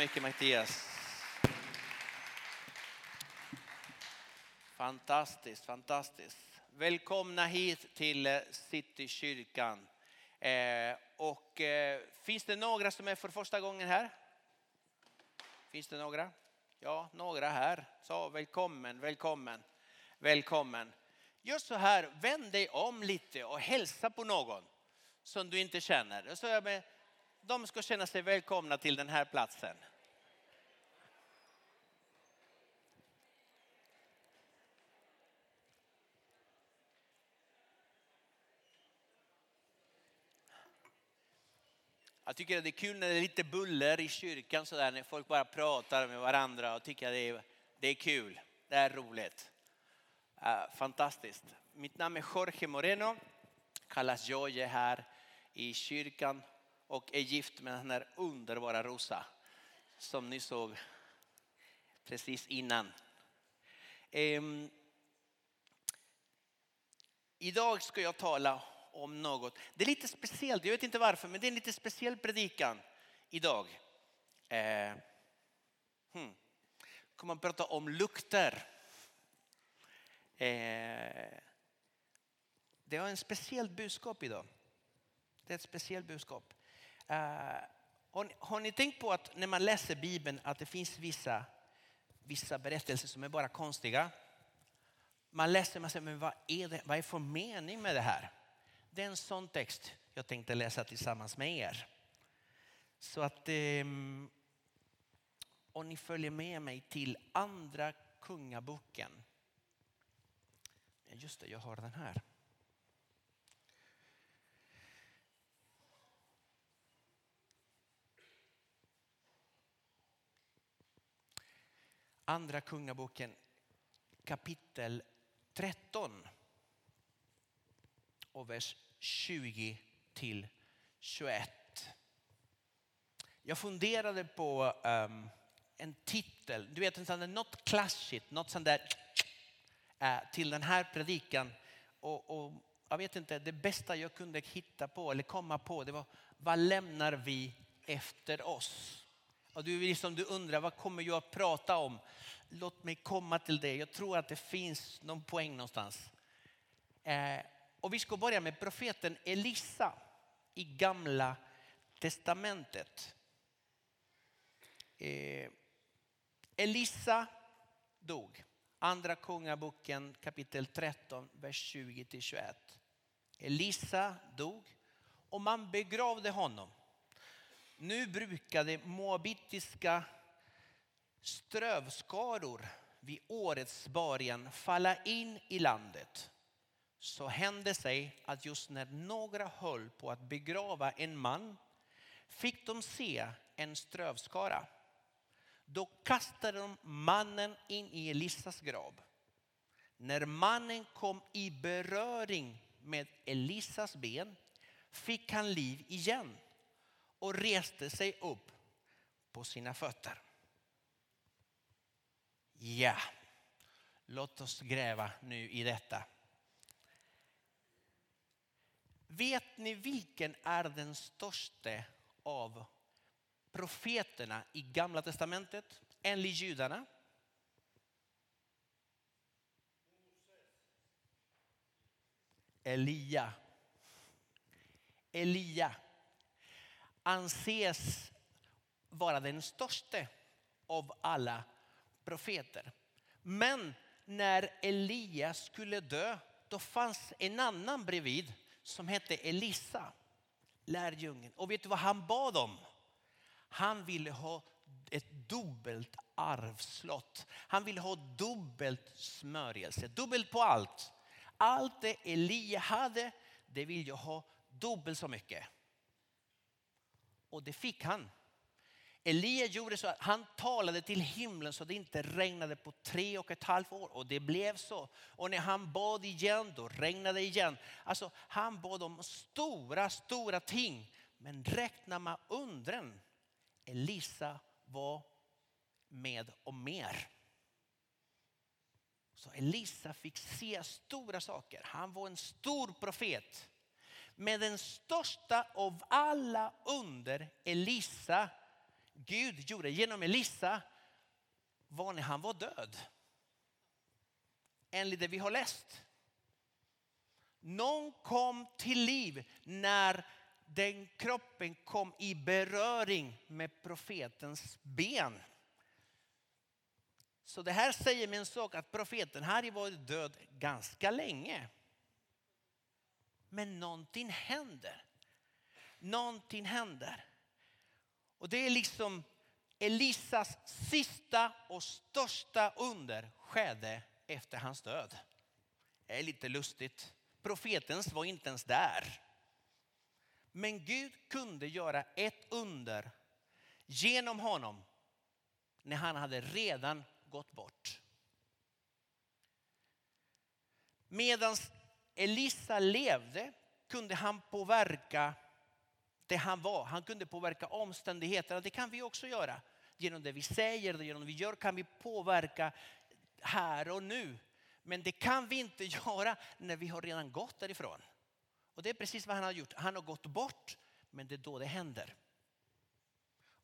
mycket Mattias. Fantastiskt, fantastiskt. Välkomna hit till eh, Citykyrkan. Eh, och eh, finns det några som är för första gången här? Finns det några? Ja, några här. Så välkommen, välkommen, välkommen. Gör så här, vänd dig om lite och hälsa på någon som du inte känner. Så jag med, de ska känna sig välkomna till den här platsen. Jag tycker att det är kul när det är lite buller i kyrkan så där, när folk bara pratar med varandra och tycker att det är, det är kul. Det är roligt. Fantastiskt. Mitt namn är Jorge Moreno, kallas Joje här i kyrkan och är gift med den här underbara Rosa som ni såg precis innan. Ehm. idag ska jag tala om något. Det är lite speciellt, jag vet inte varför, men det är en lite speciell predikan idag. Eh, hmm. kommer att prata om lukter. Eh, det är en speciellt budskap idag. Det är ett speciellt budskap. Eh, har, ni, har, ni tänkt på att när man läser Bibeln att det finns vissa, vissa berättelser som är bara konstiga? Man läser och säger, men vad är det? Vad är för mening med det här? Det är en sån text jag tänkte läsa tillsammans med er. Så att eh, om ni följer med mig till andra kungaboken. Just det, jag har den här. Andra kungaboken kapitel 13 och vers 20 till 21. Jag funderade på um, en titel, du vet något klassigt, något sånt där uh, till den här predikan. Och, och, jag vet inte, det bästa jag kunde hitta på eller komma på det var vad lämnar vi efter oss? Och du, liksom, du undrar vad kommer jag att prata om? Låt mig komma till det. Jag tror att det finns någon poäng någonstans. Eh, och vi ska börja med profeten Elisa i gamla testamentet. Eh, Elisa dog. Andra kungaboken kapitel 13, vers 20-21. Elisa dog och man begravde honom. Nu brukade moabitiska strövskaror vid årets början falla in i landet. Så hände sig att just när några höll på att begrava en man fick de se en strövskara. Då kastade de mannen in i Elisas grav. När mannen kom i beröring med Elisas ben fick han liv igen och reste sig upp på sina fötter. Ja, låt oss gräva nu i detta. Vet ni vilken är den största av profeterna i gamla testamentet enligt judarna? Elia. Elia anses vara den största av alla profeter. Men när Elia skulle dö, då fanns en annan bredvid som hette Elissa, lärjungen. Och vet du vad han bad om? Han ville ha ett dubbelt arvslott. Han ville ha dubbelt smörjelse, dubbelt på allt. Allt det Elia hade, det vill jag ha dubbelt så mycket. Och det fick han. Elia gjorde så att han talade till himlen så det inte regnade på tre och ett halvt år. Och det blev så. Och när han bad igen, då regnade det igen. Alltså han bad om stora, stora ting. Men räkna med undren. Elisa var med om mer. Så Elisa fick se stora saker. Han var en stor profet. Men den största av alla under Elisa Gud gjorde genom Elisa var när han var död. Enligt det vi har läst. Någon kom till liv när den kroppen kom i beröring med profetens ben. Så det här säger mig en sak att profeten hade varit död ganska länge. Men någonting händer. Någonting händer. Och det är liksom Elisas sista och största under skedde efter hans död. Det är lite lustigt. Profetens var inte ens där. Men Gud kunde göra ett under genom honom när han hade redan gått bort. Medan Elisa levde kunde han påverka det han var. Han kunde påverka omständigheterna. Det kan vi också göra. Genom det vi säger, genom det vi gör kan vi påverka här och nu. Men det kan vi inte göra när vi har redan gått därifrån. Och det är precis vad han har gjort. Han har gått bort, men det är då det händer.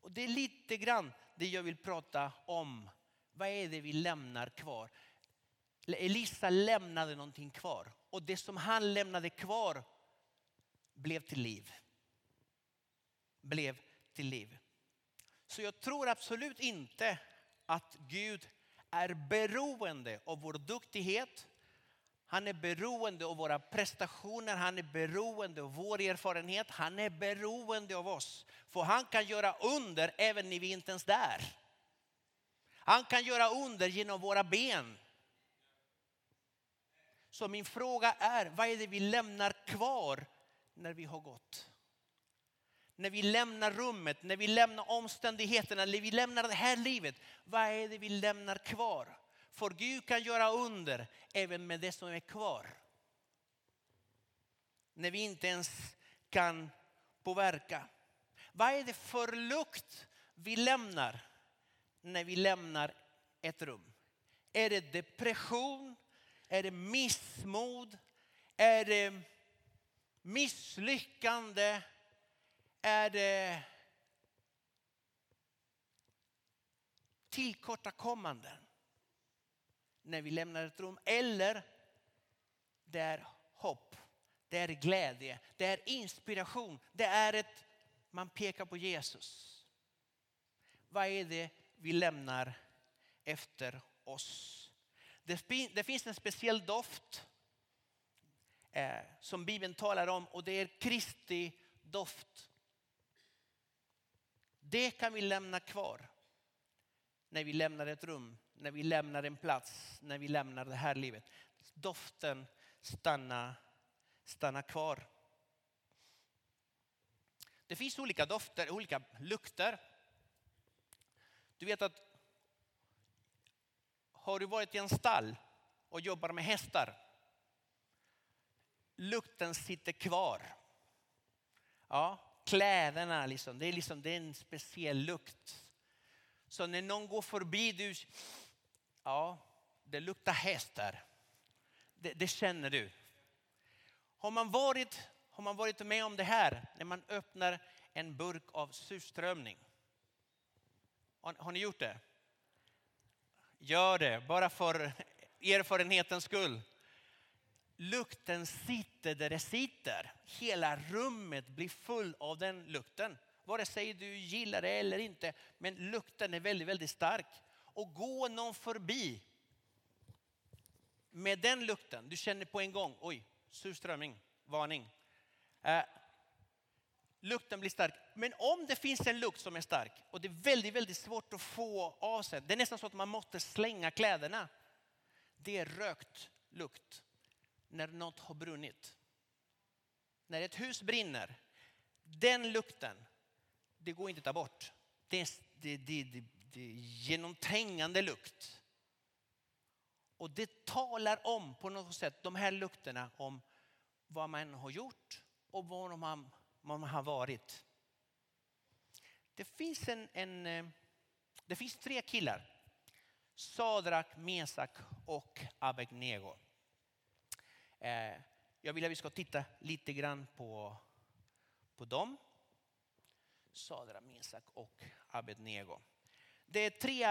Och det är lite grann det jag vill prata om. Vad är det vi lämnar kvar? Elisa lämnade någonting kvar och det som han lämnade kvar blev till liv. Blev till liv. Så jag tror absolut inte att Gud är beroende av vår duktighet. Han är beroende av våra prestationer, han är beroende av vår erfarenhet, han är beroende av oss. För han kan göra under även när vi inte ens är där. Han kan göra under genom våra ben. Så min fråga är, vad är det vi lämnar kvar när vi har gått? När vi lämnar rummet, när vi lämnar omständigheterna, när vi lämnar det här livet. Vad är det vi lämnar kvar? För Gud kan göra under även med det som är kvar. När vi inte ens kan påverka. Vad är det för lukt vi lämnar när vi lämnar ett rum? Är det depression? Är det missmod? Är det misslyckande? Är det tillkortakommanden när vi lämnar ett rum? Eller det är hopp, det är glädje, det är inspiration, det är ett, man pekar på Jesus. Vad är det vi lämnar efter oss? Det, finns en speciell doft eh, som Bibeln talar om och det är Kristi doft. Det kan vi lämna kvar när vi lämnar ett rum, när vi lämnar en plats, när vi lämnar det här livet. Doften stannar, stanna kvar. Det finns olika dofter, olika lukter. Du vet att har du varit i en stall och jobbar med hästar? Lukten sitter kvar. Ja, kläderna, liksom, det, är liksom, det är en speciell lukt. Så när någon går förbi, du, ja, det luktar hästar. Det, det känner du. Har man, varit, har man varit med om det här när man öppnar en burk av surströmming? Har, har ni gjort det? Gör det, bara för erfarenhetens skull. Lukten sitter där det sitter. Hela rummet blir full av den lukten. Vare sig du gillar det eller inte, men lukten är väldigt, väldigt stark. Och gå någon förbi med den lukten, du känner på en gång, oj, surströmming, varning. Eh, lukten blir stark. Men om det finns en lukt som är stark och det är väldigt, väldigt svårt att få av sig. Det är nästan så att man måste slänga kläderna. Det är rökt lukt när något har brunnit. När ett hus brinner, den lukten, det går inte att ta bort. Det är, det, det, det, det är genomträngande lukt. Och det talar om på något sätt, de här lukterna om vad man har gjort och var man, man har varit. Det finns, en, en, eh, det finns tre killar. Sadrak, Mesak och Abednego. Eh, jag vill att vi ska titta lite grann på, på dem. Sadra, Mesak och Abednego. Det är tre,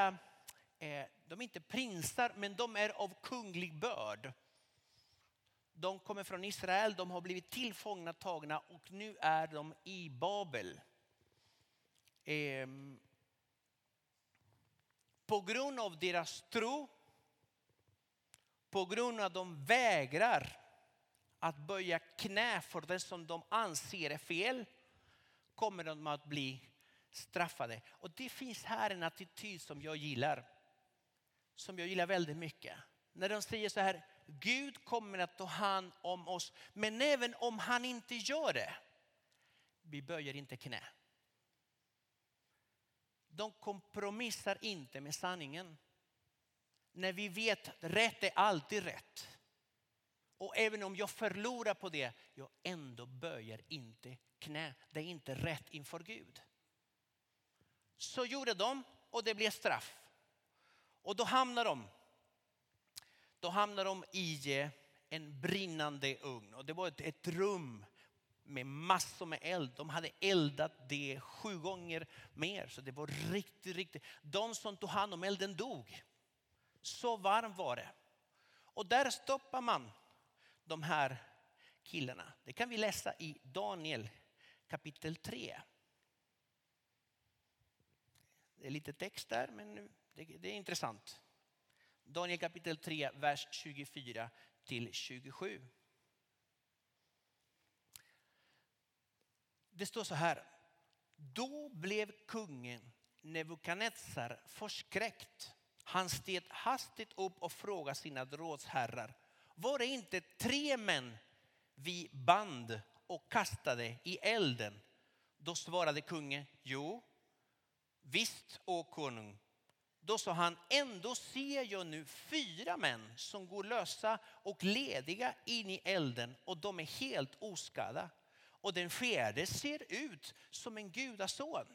eh, de är inte prinsar men de är av kunglig börd. De kommer från Israel, de har blivit tillfångatagna och nu är de i Babel. Ehm, på grund av deras tro, på grund av att de vägrar att böja knä för det som de anser är fel, kommer de att bli straffade. Och det finns här en attityd som jag gillar. Som jag gillar väldigt mycket. När de säger så här, Gud kommer att ta hand om oss. Men även om han inte gör det, vi böjer inte knä. De kompromissar inte med sanningen. När vi vet att rätt är alltid rätt. Och även om jag förlorar på det, jag ändå böjer inte knä. Det är inte rätt inför Gud. Så gjorde de och det blev straff. Och då hamnar de, då hamnar de i eh, en brinnande ugn. Och det var ett, ett rum med massor med eld. De hade eldat det sju gånger mer. Så det var riktigt, riktigt. De som tog hand om elden dog. Så varmt var det. Och där stoppar man de här killarna. Det kan vi läsa i Daniel kapitel 3. Det är lite text där, men det är intressant. Daniel kapitel 3, vers 24 till 27. Det står så här. Då blev kungen Nebukadnessar förskräckt. Han steg hastigt upp och frågade sina rådsherrar. Var det inte tre män vi band och kastade i elden? Då svarade kungen, jo, visst, o konung. Då sa han, ändå ser jag nu fyra män som går lösa och lediga in i elden och de är helt oskadda. Och den fjärde ser ut som en gudason.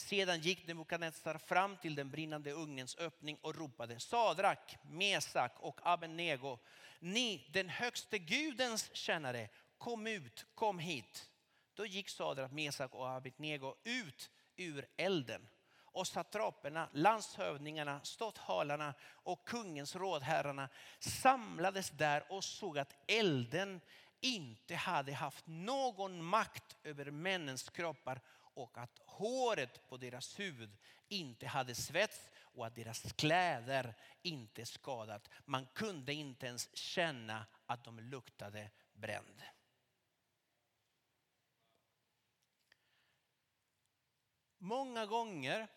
Sedan gick Nebukadnessar fram till den brinnande ugnens öppning och ropade Sadrak, Mesak och Abednego. Ni, den högste gudens tjänare, kom ut, kom hit. Då gick Sadrak, Mesak och Abednego ut ur elden. Och satraperna, landshövdingarna, ståthållarna och kungens rådherrarna samlades där och såg att elden inte hade haft någon makt över männens kroppar och att håret på deras huvud inte hade svets och att deras kläder inte skadat. Man kunde inte ens känna att de luktade bränd. Många gånger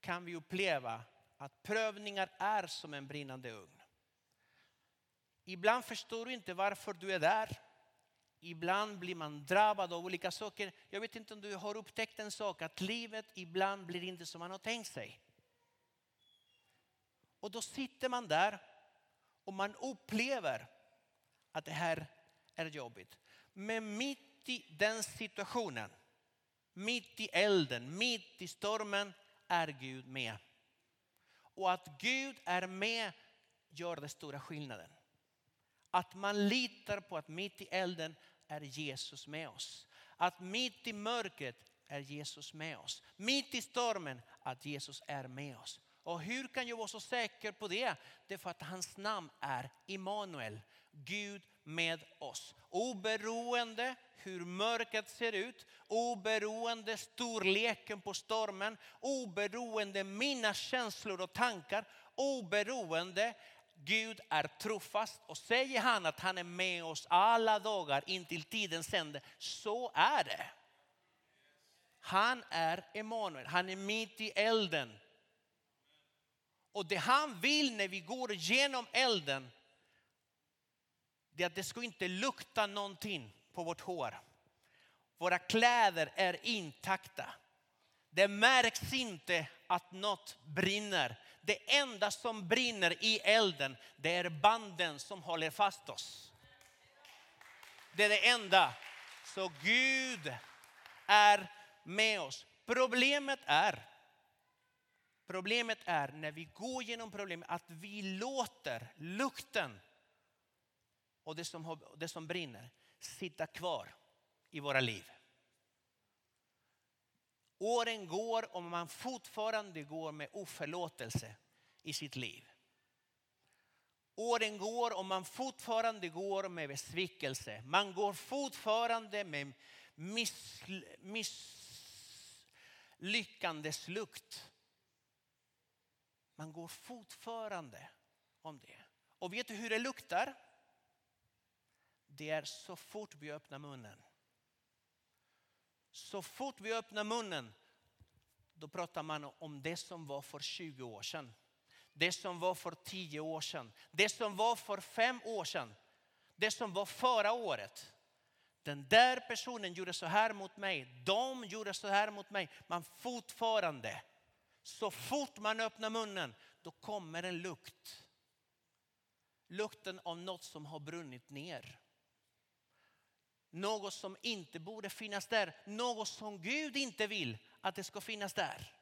kan vi uppleva att prövningar är som en brinnande ugn. Ibland förstår du inte varför du är där. Ibland blir man drabbad av olika saker. Jag vet inte om du har upptäckt en sak, att livet ibland blir inte som man har tänkt sig. Och då sitter man där och man upplever att det här är jobbigt. Men mitt i den situationen, mitt i elden, mitt i stormen är Gud med. Och att Gud är med gör den stora skillnaden. Att man litar på att mitt i elden är Jesus med oss. Att mitt i mörkret är Jesus med oss. Mitt i stormen att Jesus är med oss. Och hur kan jag vara så säker på det? Det är för att hans namn är Immanuel, Gud med oss. Oberoende hur mörkret ser ut, oberoende storleken på stormen, oberoende mina känslor och tankar, oberoende Gud är trofast och säger han att han är med oss alla dagar intill tidens ände, så är det. Han är Emanuel, han är mitt i elden. Och det han vill när vi går genom elden, det är att det ska inte lukta någonting på vårt hår. Våra kläder är intakta. Det märks inte att något brinner. Det enda som brinner i elden, det är banden som håller fast oss. Det är det enda. Så Gud är med oss. Problemet är, problemet är när vi går genom problemet att vi låter lukten och det som, det som brinner sitta kvar i våra liv. Åren går och man fortfarande går med oförlåtelse i sitt liv. Åren går och man fortfarande går med besvikelse. Man går fortfarande med misslyckandes lukt. Man går fortfarande om det. Och vet du hur det luktar? Det är så fort vi öppnar munnen. Så fort vi öppnar munnen, då pratar man om det som var för 20 år sedan. Det som var för 10 år sedan. Det som var för 5 år sedan. Det som var förra året. Den där personen gjorde så här mot mig. De gjorde så här mot mig. Man fortfarande, så fort man öppnar munnen, då kommer en lukt. Lukten av något som har brunnit ner. Något som inte borde finnas där. Något som Gud inte vill att det ska finnas där.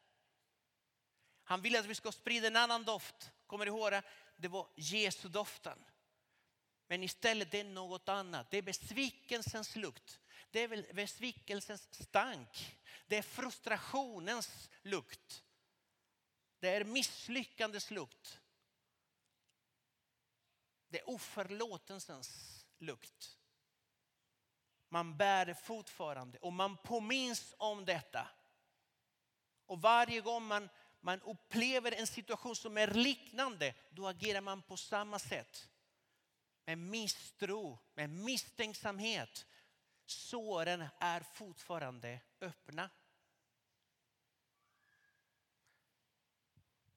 Han vill att vi ska sprida en annan doft. Kommer du ihåg det? Det var Jesu doften. Men istället det är något annat. Det är besvikelsens lukt. Det är besvikelsens stank. Det är frustrationens lukt. Det är misslyckandets lukt. Det är oförlåtelsens lukt. Man bär det fortfarande och man påminns om detta. Och varje gång man, man upplever en situation som är liknande, då agerar man på samma sätt. Med misstro, med misstänksamhet. Såren är fortfarande öppna.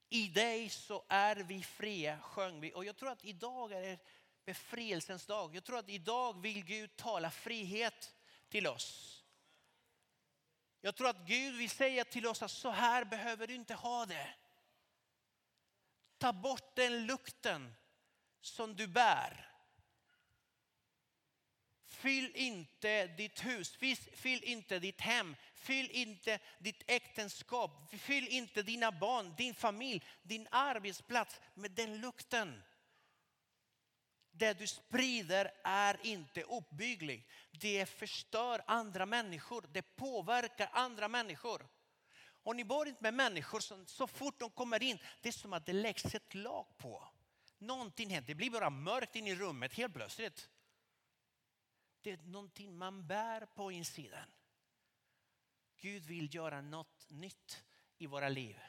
I dig så är vi fria, sjöng vi. Och jag tror att idag är det befrielsens dag. Jag tror att idag vill Gud tala frihet till oss. Jag tror att Gud vill säga till oss att så här behöver du inte ha det. Ta bort den lukten som du bär. Fyll inte ditt hus, fyll inte ditt hem, fyll inte ditt äktenskap, fyll inte dina barn, din familj, din arbetsplats med den lukten. Det du sprider är inte uppbyggligt. Det förstör andra människor. Det påverkar andra människor. Och ni bor inte med människor som så fort de kommer in, det är som att det läggs ett lag på. Någonting händer, det blir bara mörkt in i rummet helt plötsligt. Det är någonting man bär på insidan. Gud vill göra något nytt i våra liv.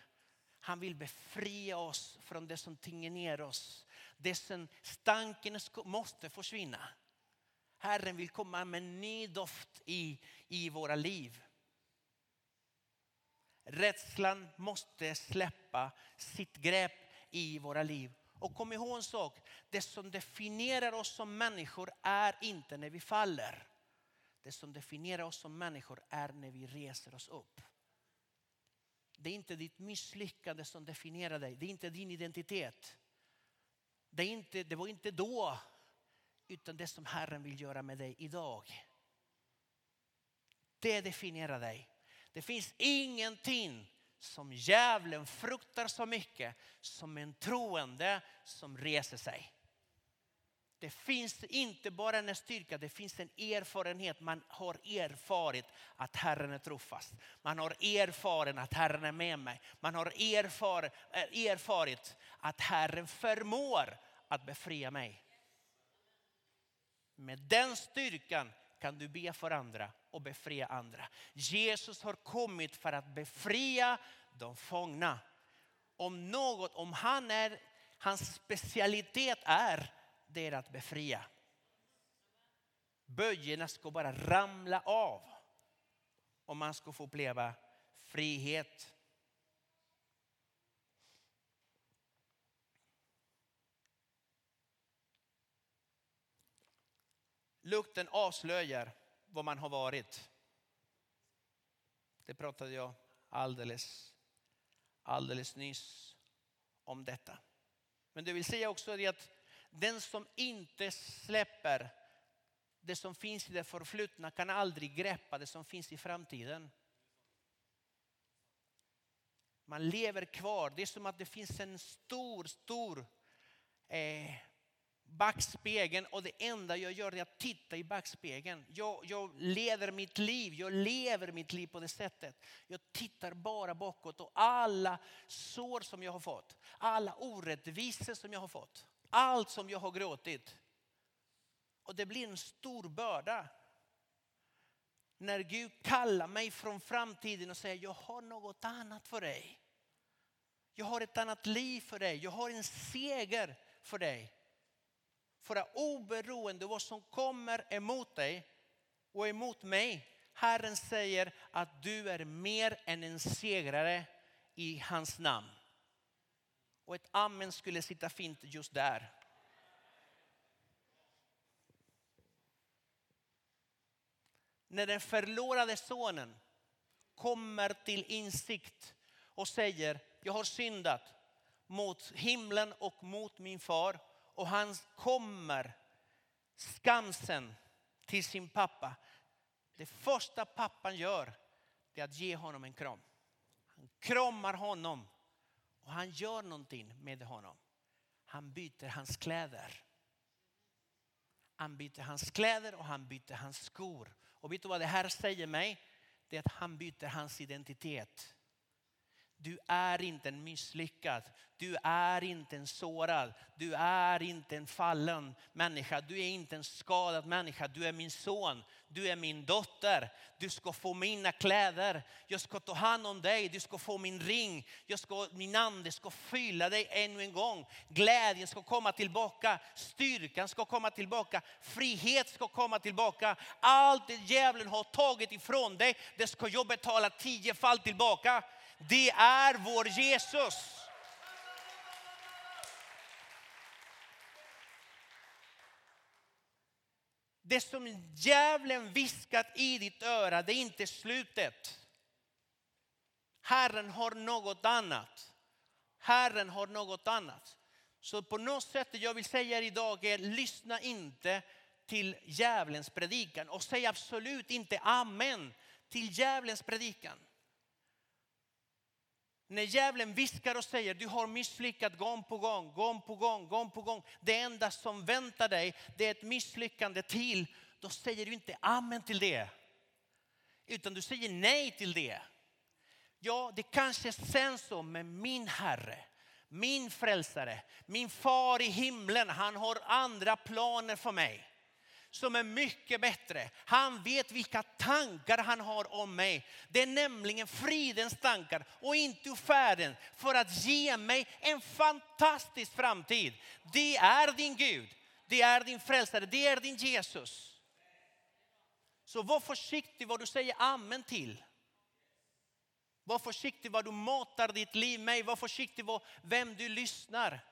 Han vill befria oss från det som tynger ner oss. Det som stanken måste försvinna. Herren vill komma med en ny doft i, i våra liv. Rädslan måste släppa sitt grepp i våra liv. Och kom ihåg en sak, det som definierar oss som människor är inte när vi faller. Det som definierar oss som människor är när vi reser oss upp. Det är inte ditt misslyckande som definierar dig, det är inte din identitet. Det, är inte, det var inte då, utan det som Herren vill göra med dig idag. Det definierar dig. Det finns ingenting som djävulen fruktar så mycket som en troende som reser sig. Det finns inte bara en styrka, det finns en erfarenhet. Man har erfarit att Herren är trofast. Man har erfarit att Herren är med mig. Man har erfar, eh, erfarit att Herren förmår att befria mig. Med den styrkan kan du be för andra och befria andra. Jesus har kommit för att befria de fångna. Om något, om han är, hans specialitet är, det är att befria. Böjerna ska bara ramla av om man ska få uppleva frihet. Lukten avslöjar vad man har varit. Det pratade jag alldeles, alldeles nyss om detta. Men det vill säga också att den som inte släpper det som finns i det förflutna kan aldrig greppa det som finns i framtiden. Man lever kvar. Det är som att det finns en stor, stor eh, backspegeln och det enda jag gör är att titta i backspegeln. Jag, jag leder mitt liv, jag lever mitt liv på det sättet. Jag tittar bara bakåt och alla sår som jag har fått, alla orättvisor som jag har fått, allt som jag har gråtit. Och det blir en stor börda. När Gud kallar mig från framtiden och säger jag har något annat för dig. Jag har ett annat liv för dig. Jag har en seger för dig. För att oberoende av vad som kommer emot dig och emot mig. Herren säger att du är mer än en segrare i hans namn. Och ett amen skulle sitta fint just där. När den förlorade sonen kommer till insikt och säger jag har syndat mot himlen och mot min far och han kommer skamsen till sin pappa. Det första pappan gör är att ge honom en kram. Han kramar honom och han gör någonting med honom. Han byter hans kläder. Han byter hans kläder och han byter hans skor. Och vet du vad det här säger mig? Det är att han byter hans identitet. Du är inte en misslyckad. Du är inte en sårad. Du är inte en fallen människa. Du är inte en skadad människa. Du är min son. Du är min dotter. Du ska få mina kläder. Jag ska ta hand om dig. Du ska få min ring. Jag ska, min ande ska fylla dig ännu en gång. Glädjen ska komma tillbaka. Styrkan ska komma tillbaka. Frihet ska komma tillbaka. Allt det djävulen har tagit ifrån dig, det ska jag betala tiofalt tillbaka. Det är vår Jesus. Det som djävulen viskat i ditt öra, det är inte slutet. Herren har något annat. Herren har något annat. Så på något sätt, jag vill säga idag är, lyssna inte till djävulens predikan och säg absolut inte amen till djävulens predikan. När djävulen viskar och säger du har misslyckats gång på gång, gång på gång, gång på gång. Det enda som väntar dig det är ett misslyckande till. Då säger du inte amen till det. Utan du säger nej till det. Ja, det kanske känns så med min Herre, min frälsare, min far i himlen. Han har andra planer för mig som är mycket bättre. Han vet vilka tankar han har om mig. Det är nämligen fridens tankar och inte färden för att ge mig en fantastisk framtid. Det är din Gud, det är din frälsare, det är din Jesus. Så var försiktig vad du säger amen till. Var försiktig vad du matar ditt liv med. Var försiktig vad, vem du lyssnar.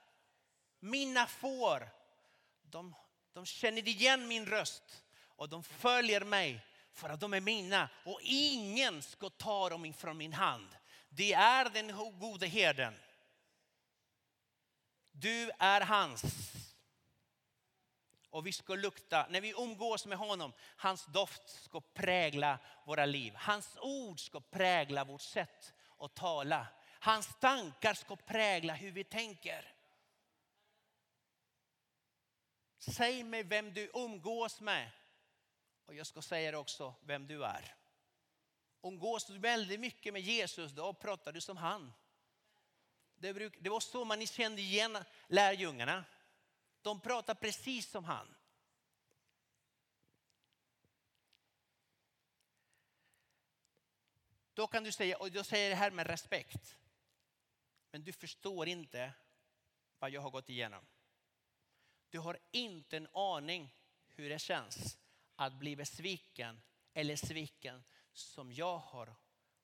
Mina får, de de känner igen min röst och de följer mig för att de är mina och ingen ska ta dem ifrån min hand. Det är den gode herden. Du är hans. Och vi ska lukta, när vi umgås med honom, hans doft ska prägla våra liv. Hans ord ska prägla vårt sätt att tala. Hans tankar ska prägla hur vi tänker. Säg mig vem du umgås med. Och jag ska säga dig också vem du är. Umgås du väldigt mycket med Jesus, då pratar du som han. Det, det var så man kände igen lärjungarna. De pratar precis som han. Då kan du säga, och jag säger det här med respekt. Men du förstår inte vad jag har gått igenom. Du har inte en aning hur det känns att bli besviken eller sviken som jag har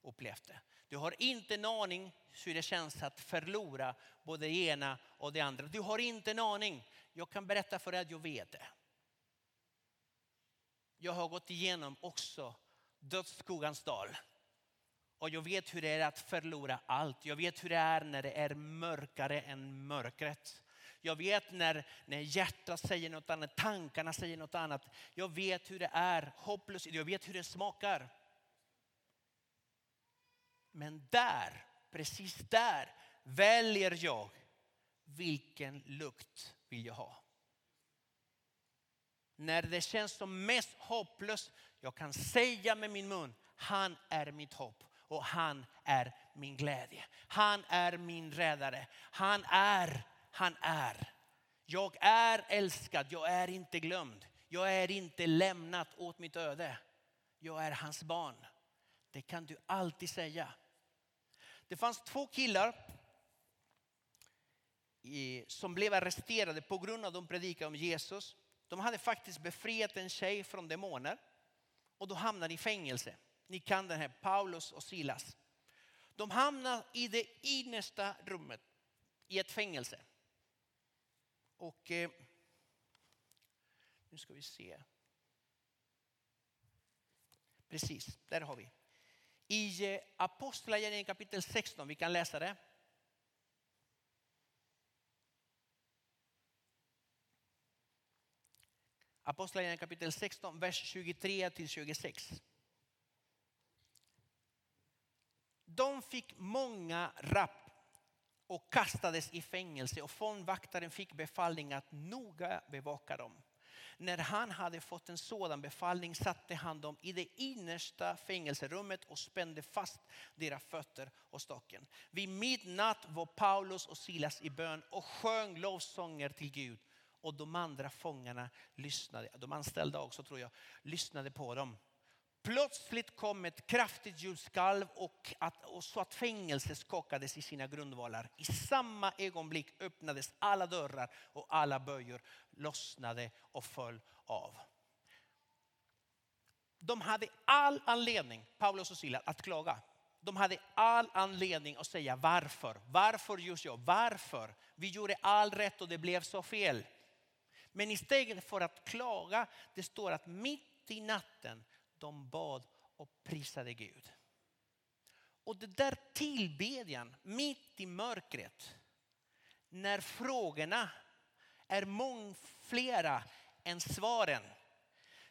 upplevt det. Du har inte en aning hur det känns att förlora både det ena och det andra. Du har inte en aning. Jag kan berätta för dig att jag vet det. Jag har gått igenom också dödsskuggans dal. Och jag vet hur det är att förlora allt. Jag vet hur det är när det är mörkare än mörkret. Jag vet när, när hjärtat säger något annat, tankarna säger något annat. Jag vet hur det är hopplöst, jag vet hur det smakar. Men där, precis där väljer jag vilken lukt vill jag ha. När det känns som mest hopplöst, jag kan säga med min mun, han är mitt hopp och han är min glädje. Han är min räddare. Han är, han är. Jag är älskad, jag är inte glömd. Jag är inte lämnat åt mitt öde. Jag är hans barn. Det kan du alltid säga. Det fanns två killar som blev arresterade på grund av att de predikade om Jesus. De hade faktiskt befriat en tjej från demoner och då hamnade i fängelse. Ni kan den här Paulus och Silas. De hamnar i det innersta rummet i ett fängelse. Och eh, nu ska vi se. Precis, där har vi. I eh, Apostlagärningarna kapitel 16, vi kan läsa det. Apostlagärningarna kapitel 16, vers 23 till 26. De fick många rapp och kastades i fängelse och fångvaktaren fick befallning att noga bevaka dem. När han hade fått en sådan befallning satte han dem i det innersta fängelserummet och spände fast deras fötter och stocken. Vid midnatt var Paulus och Silas i bön och sjöng lovsånger till Gud. Och de andra fångarna lyssnade, de anställda också tror jag, lyssnade på dem. Plötsligt kom ett kraftigt ljudskalv och, att, och så att fängelset skakades i sina grundvalar. I samma ögonblick öppnades alla dörrar och alla böjor lossnade och föll av. De hade all anledning, Paulus och Silas, att klaga. De hade all anledning att säga varför. Varför just jag? Varför? Vi gjorde all rätt och det blev så fel. Men istället för att klaga, det står att mitt i natten de bad och prisade Gud. Och det där tillbedjan mitt i mörkret, när frågorna är mångflera än svaren,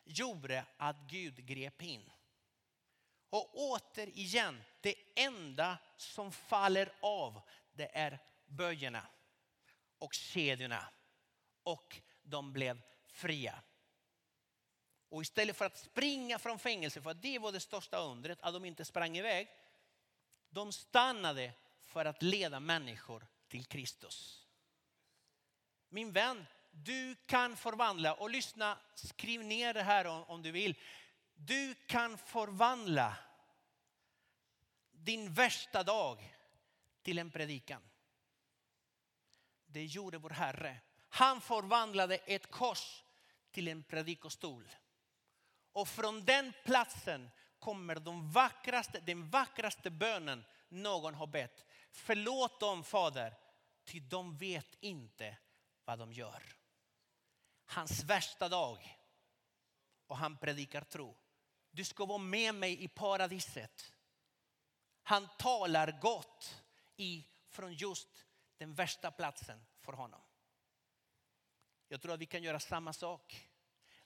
gjorde att Gud grep in. Och återigen, det enda som faller av det är böjerna och kedjorna. Och de blev fria. Och istället för att springa från fängelset, för det var det största undret, att de inte sprang iväg. De stannade för att leda människor till Kristus. Min vän, du kan förvandla, och lyssna, skriv ner det här om, om du vill. Du kan förvandla din värsta dag till en predikan. Det gjorde vår Herre. Han förvandlade ett kors till en predikostol. Och från den platsen kommer de vackraste, den vackraste bönen någon har bett. Förlåt dem Fader, ty de vet inte vad de gör. Hans värsta dag och han predikar tro. Du ska vara med mig i paradiset. Han talar gott i, från just den värsta platsen för honom. Jag tror att vi kan göra samma sak.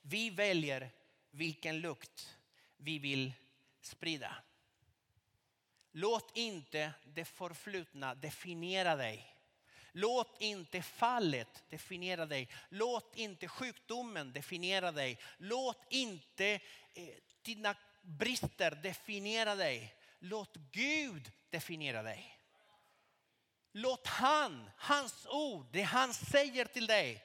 Vi väljer vilken lukt vi vill sprida. Låt inte det förflutna definiera dig. Låt inte fallet definiera dig. Låt inte sjukdomen definiera dig. Låt inte eh, dina brister definiera dig. Låt Gud definiera dig. Låt han, hans ord, det han säger till dig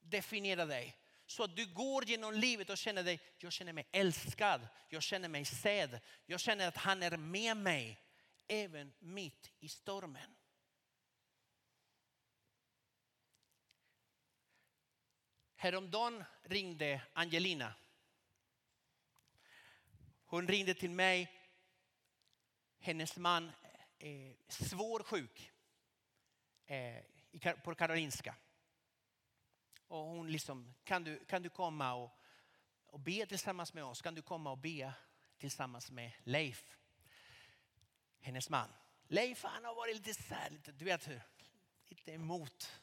definiera dig. Så att du går genom livet och känner dig, jag känner mig älskad, jag känner mig sedd, jag känner att han är med mig även mitt i stormen. Häromdagen ringde Angelina. Hon ringde till mig. Hennes man är svår sjuk eh, på Karolinska. Och hon liksom, kan du, kan du komma och, och be tillsammans med oss? Kan du komma och be tillsammans med Leif? Hennes man. Leif han har varit lite så här, lite, du vet hur, lite emot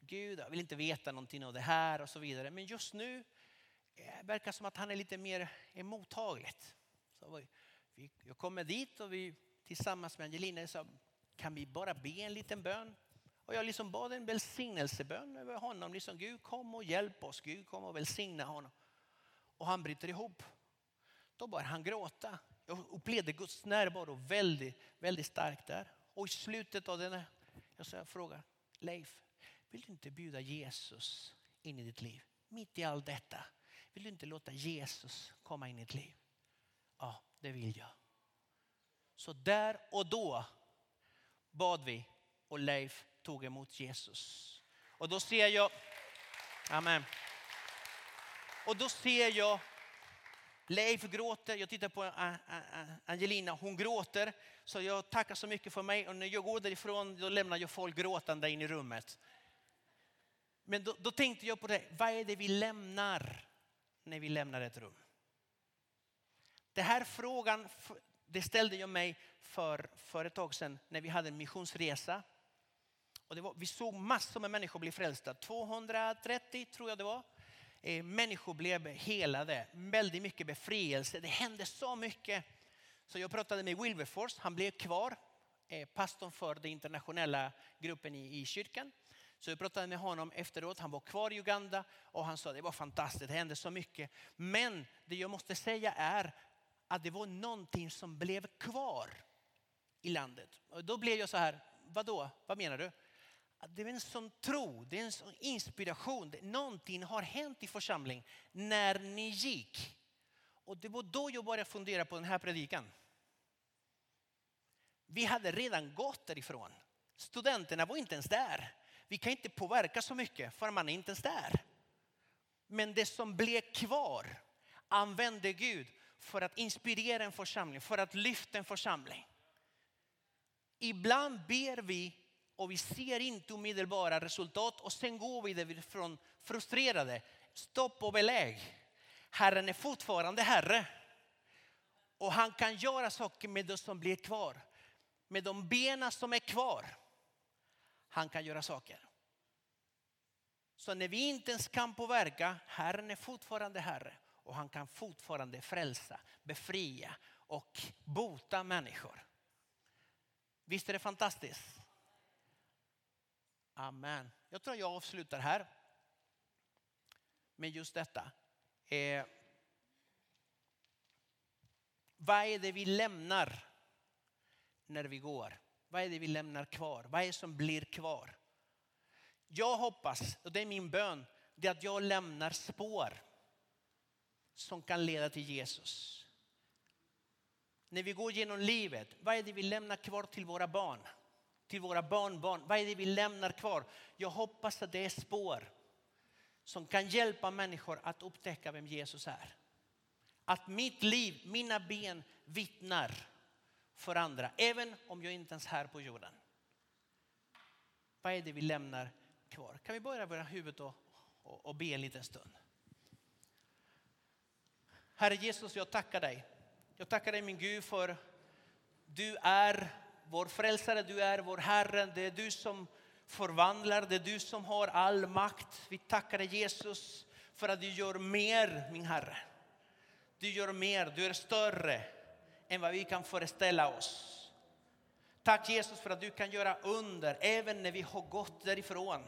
Gud. Jag vill inte veta någonting av det här och så vidare. Men just nu eh, verkar som att han är lite mer emottagligt. Så vi, jag kommer dit och vi tillsammans med Angelina sa, kan vi bara be en liten bön? Och jag liksom bad en välsignelsebön över honom. Liksom, Gud kom och hjälp oss, Gud kom och välsigna honom. Och han bryter ihop. Då börjar han gråta. Jag upplevde Guds närvaro väldigt, väldigt starkt där. Och i slutet av den jag frågar Leif, vill du inte bjuda Jesus in i ditt liv? Mitt i allt detta. Vill du inte låta Jesus komma in i ditt liv? Ja, det vill jag. Så där och då bad vi och Leif tog emot Jesus. Och då ser jag, amen. Och då ser jag Leif gråter, jag tittar på Angelina, hon gråter. Så jag tackar så mycket för mig och när jag går därifrån då lämnar jag folk gråtande in i rummet. Men då, då tänkte jag på det, vad är det vi lämnar när vi lämnar ett rum? Den här frågan det ställde jag mig för, för ett tag sedan när vi hade en missionsresa. Och var, vi såg massor med människor bli frälsta. 230 tror jag det var. Eh, människor blev helade, väldigt mycket befrielse. Det hände så mycket. Så jag pratade med Wilberforce, han blev kvar. Eh, pastorn för den internationella gruppen i, i kyrkan. Så jag pratade med honom efteråt. Han var kvar i Uganda och han sa det var fantastiskt, det hände så mycket. Men det jag måste säga är att det var någonting som blev kvar i landet. Och då blev jag så här, vadå, vad menar du? Det är en sån tro, det är en sån inspiration. Någonting har hänt i församlingen när ni gick. Och det var då jag började fundera på den här predikan. Vi hade redan gått därifrån. Studenterna var inte ens där. Vi kan inte påverka så mycket för man är inte ens där. Men det som blev kvar använde Gud för att inspirera en församling, för att lyfta en församling. Ibland ber vi och vi ser inte omedelbara resultat och sen går vi därifrån frustrerade. Stopp och belägg. Herren är fortfarande Herre. Och han kan göra saker med det som blir kvar. Med de benen som är kvar. Han kan göra saker. Så när vi inte ens kan påverka, Herren är fortfarande Herre. Och han kan fortfarande frälsa, befria och bota människor. Visst är det fantastiskt? Amen. Jag tror jag avslutar här med just detta. Eh, vad är det vi lämnar när vi går? Vad är det vi lämnar kvar? Vad är det som blir kvar? Jag hoppas, och det är min bön, det är att jag lämnar spår som kan leda till Jesus. När vi går genom livet, vad är det vi lämnar kvar till våra barn? Till våra barnbarn? Vad är det vi lämnar kvar? Jag hoppas att det är spår som kan hjälpa människor att upptäcka vem Jesus är. Att mitt liv, mina ben vittnar för andra, även om jag inte ens är här på jorden. Vad är det vi lämnar kvar? Kan vi börja våra huvud och, och, och be en liten stund? Herre Jesus, jag tackar dig. Jag tackar dig min Gud för du är vår frälsare, du är vår Herre. Det är du som förvandlar, det är du som har all makt. Vi tackar dig Jesus för att du gör mer min Herre. Du gör mer, du är större än vad vi kan föreställa oss. Tack Jesus för att du kan göra under även när vi har gått därifrån.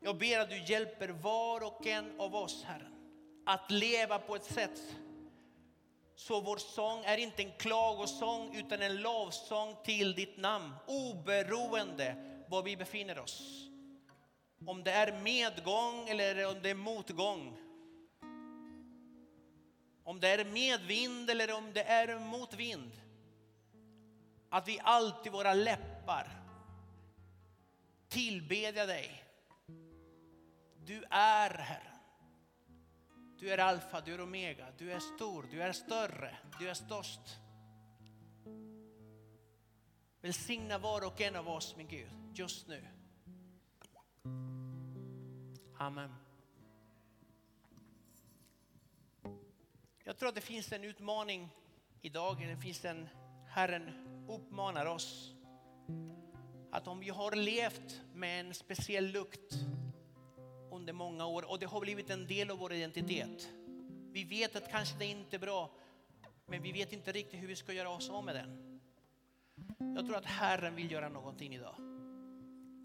Jag ber att du hjälper var och en av oss Herren att leva på ett sätt så vår sång är inte en klagosång utan en lovsång till ditt namn oberoende var vi befinner oss. Om det är medgång eller om det är motgång. Om det är medvind eller om det är motvind. Att vi alltid våra läppar tillbedjar dig. Du är Herre. Du är alfa, du är omega, du är stor, du är större, du är störst. Välsigna var och en av oss min Gud, just nu. Amen. Jag tror att det finns en utmaning idag, det finns en, Herren uppmanar oss att om vi har levt med en speciell lukt under många år och det har blivit en del av vår identitet. Vi vet att kanske det inte är bra, men vi vet inte riktigt hur vi ska göra oss av med den. Jag tror att Herren vill göra någonting idag.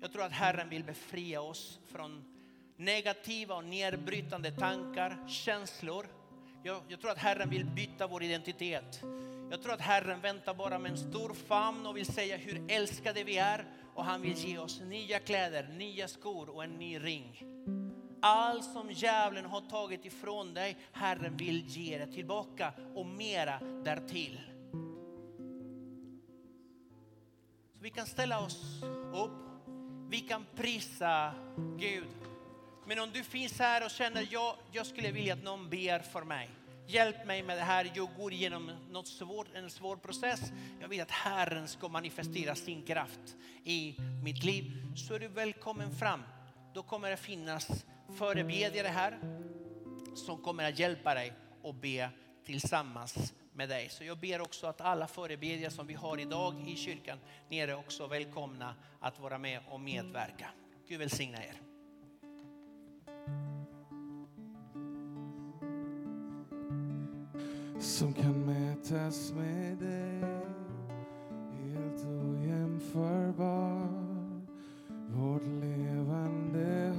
Jag tror att Herren vill befria oss från negativa och nedbrytande tankar, känslor. Jag, jag, tror att Herren vill byta vår identitet. Jag tror att Herren väntar bara med en stor famn och vill säga hur älskade vi är. Och han vill ge oss nya kläder, nya skor och en ny ring. Allt som djävulen har tagit ifrån dig, Herren vill ge det tillbaka och mera därtill. Så vi kan ställa oss upp, vi kan prisa Gud. Men om du finns här och känner, jag, jag skulle vilja att någon ber för mig. Hjälp mig med det här, jag går igenom något svårt, en svår process. Jag vill att Herren ska manifestera sin kraft i mitt liv. Så är du välkommen fram. Då kommer det finnas förebedjare här som kommer att hjälpa dig och be tillsammans med dig. Så jag ber också att alla förebedjare som vi har idag i kyrkan nere också välkomna att vara med och medverka. Gud välsigna er. Som kan mätas med dig helt ojämförbar vårt levande